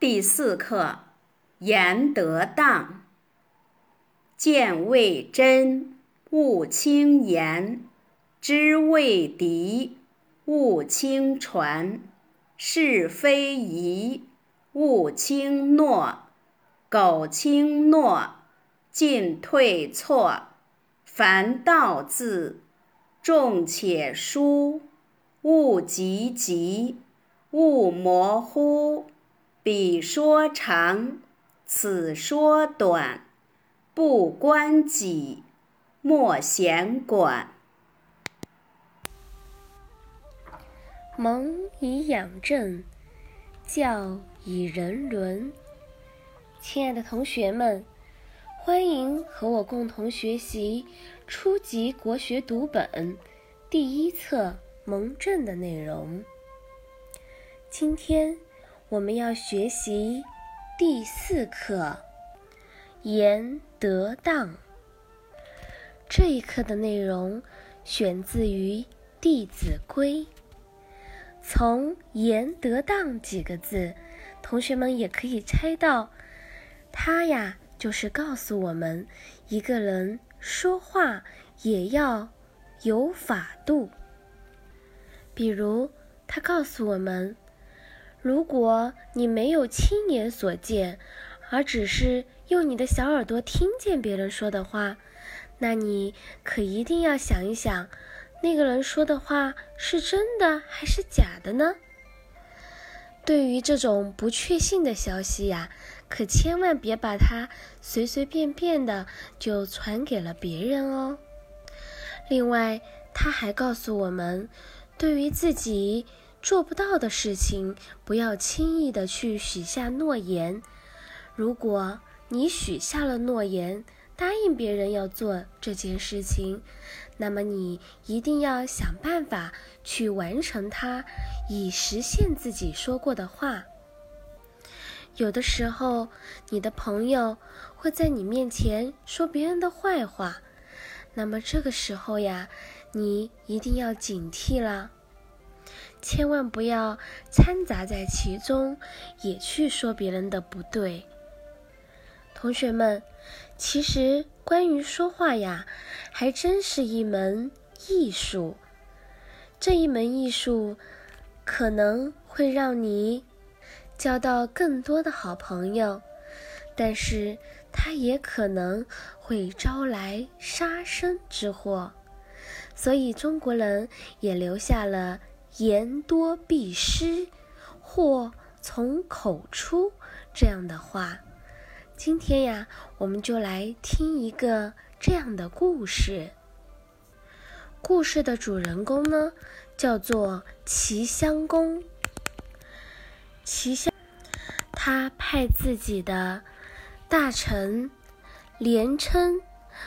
第四课，言得当。见未真，勿轻言；知未敌，勿轻传。是非疑，勿轻诺。苟轻诺，进退错。凡道字，重且疏。勿急急，勿模糊。彼说长，此说短，不关己，莫闲管。蒙以养正，教以人伦。亲爱的同学们，欢迎和我共同学习初级国学读本第一册《蒙正》的内容。今天。我们要学习第四课“言得当”。这一课的内容选自于《弟子规》。从“言得当”几个字，同学们也可以猜到，它呀就是告诉我们，一个人说话也要有法度。比如，他告诉我们。如果你没有亲眼所见，而只是用你的小耳朵听见别人说的话，那你可一定要想一想，那个人说的话是真的还是假的呢？对于这种不确信的消息呀，可千万别把它随随便便的就传给了别人哦。另外，他还告诉我们，对于自己。做不到的事情，不要轻易的去许下诺言。如果你许下了诺言，答应别人要做这件事情，那么你一定要想办法去完成它，以实现自己说过的话。有的时候，你的朋友会在你面前说别人的坏话，那么这个时候呀，你一定要警惕了。千万不要掺杂在其中，也去说别人的不对。同学们，其实关于说话呀，还真是一门艺术。这一门艺术可能会让你交到更多的好朋友，但是它也可能会招来杀身之祸。所以中国人也留下了。言多必失，祸从口出。这样的话，今天呀，我们就来听一个这样的故事。故事的主人公呢，叫做齐襄公。齐襄，他派自己的大臣连称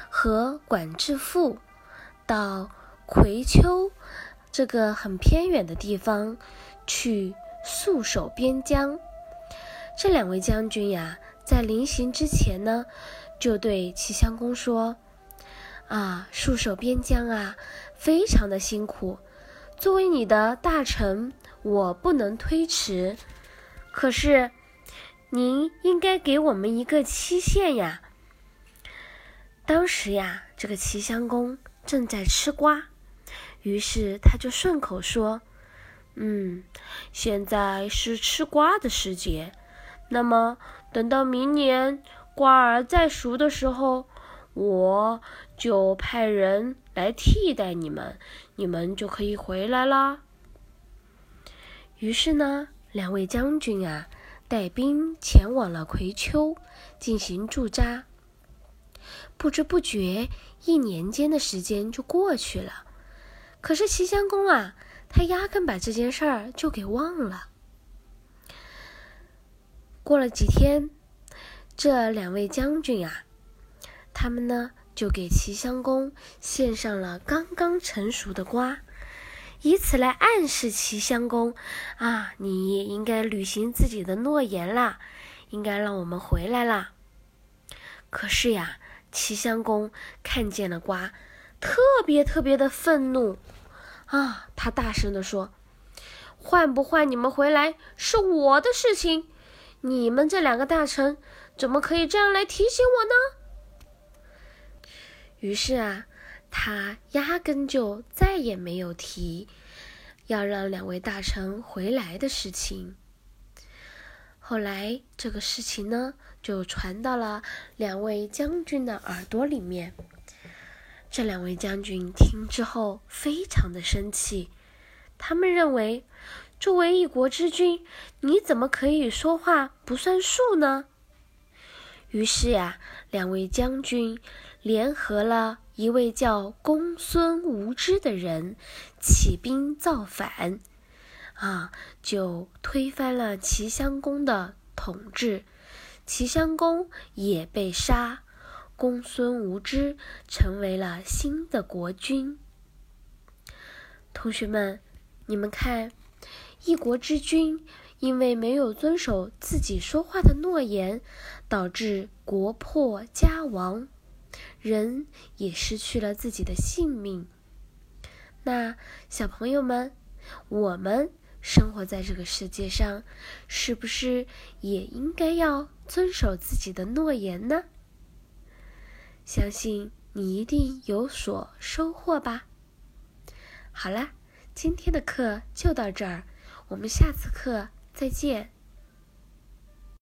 和管至父到葵丘。这个很偏远的地方，去戍守边疆。这两位将军呀，在临行之前呢，就对齐襄公说：“啊，戍守边疆啊，非常的辛苦。作为你的大臣，我不能推迟。可是，您应该给我们一个期限呀。”当时呀，这个齐襄公正在吃瓜。于是他就顺口说：“嗯，现在是吃瓜的时节，那么等到明年瓜儿再熟的时候，我就派人来替代你们，你们就可以回来啦。”于是呢，两位将军啊，带兵前往了葵丘进行驻扎。不知不觉，一年间的时间就过去了。可是齐襄公啊，他压根把这件事儿就给忘了。过了几天，这两位将军啊，他们呢就给齐襄公献上了刚刚成熟的瓜，以此来暗示齐襄公啊，你应该履行自己的诺言啦，应该让我们回来啦。可是呀，齐襄公看见了瓜。特别特别的愤怒，啊！他大声地说：“换不换你们回来是我的事情，你们这两个大臣怎么可以这样来提醒我呢？于是啊，他压根就再也没有提要让两位大臣回来的事情。后来，这个事情呢，就传到了两位将军的耳朵里面。这两位将军听之后，非常的生气。他们认为，作为一国之君，你怎么可以说话不算数呢？于是呀，两位将军联合了一位叫公孙无知的人，起兵造反，啊，就推翻了齐襄公的统治，齐襄公也被杀。公孙无知成为了新的国君。同学们，你们看，一国之君因为没有遵守自己说话的诺言，导致国破家亡，人也失去了自己的性命。那小朋友们，我们生活在这个世界上，是不是也应该要遵守自己的诺言呢？相信你一定有所收获吧。好啦，今天的课就到这儿，我们下次课再见。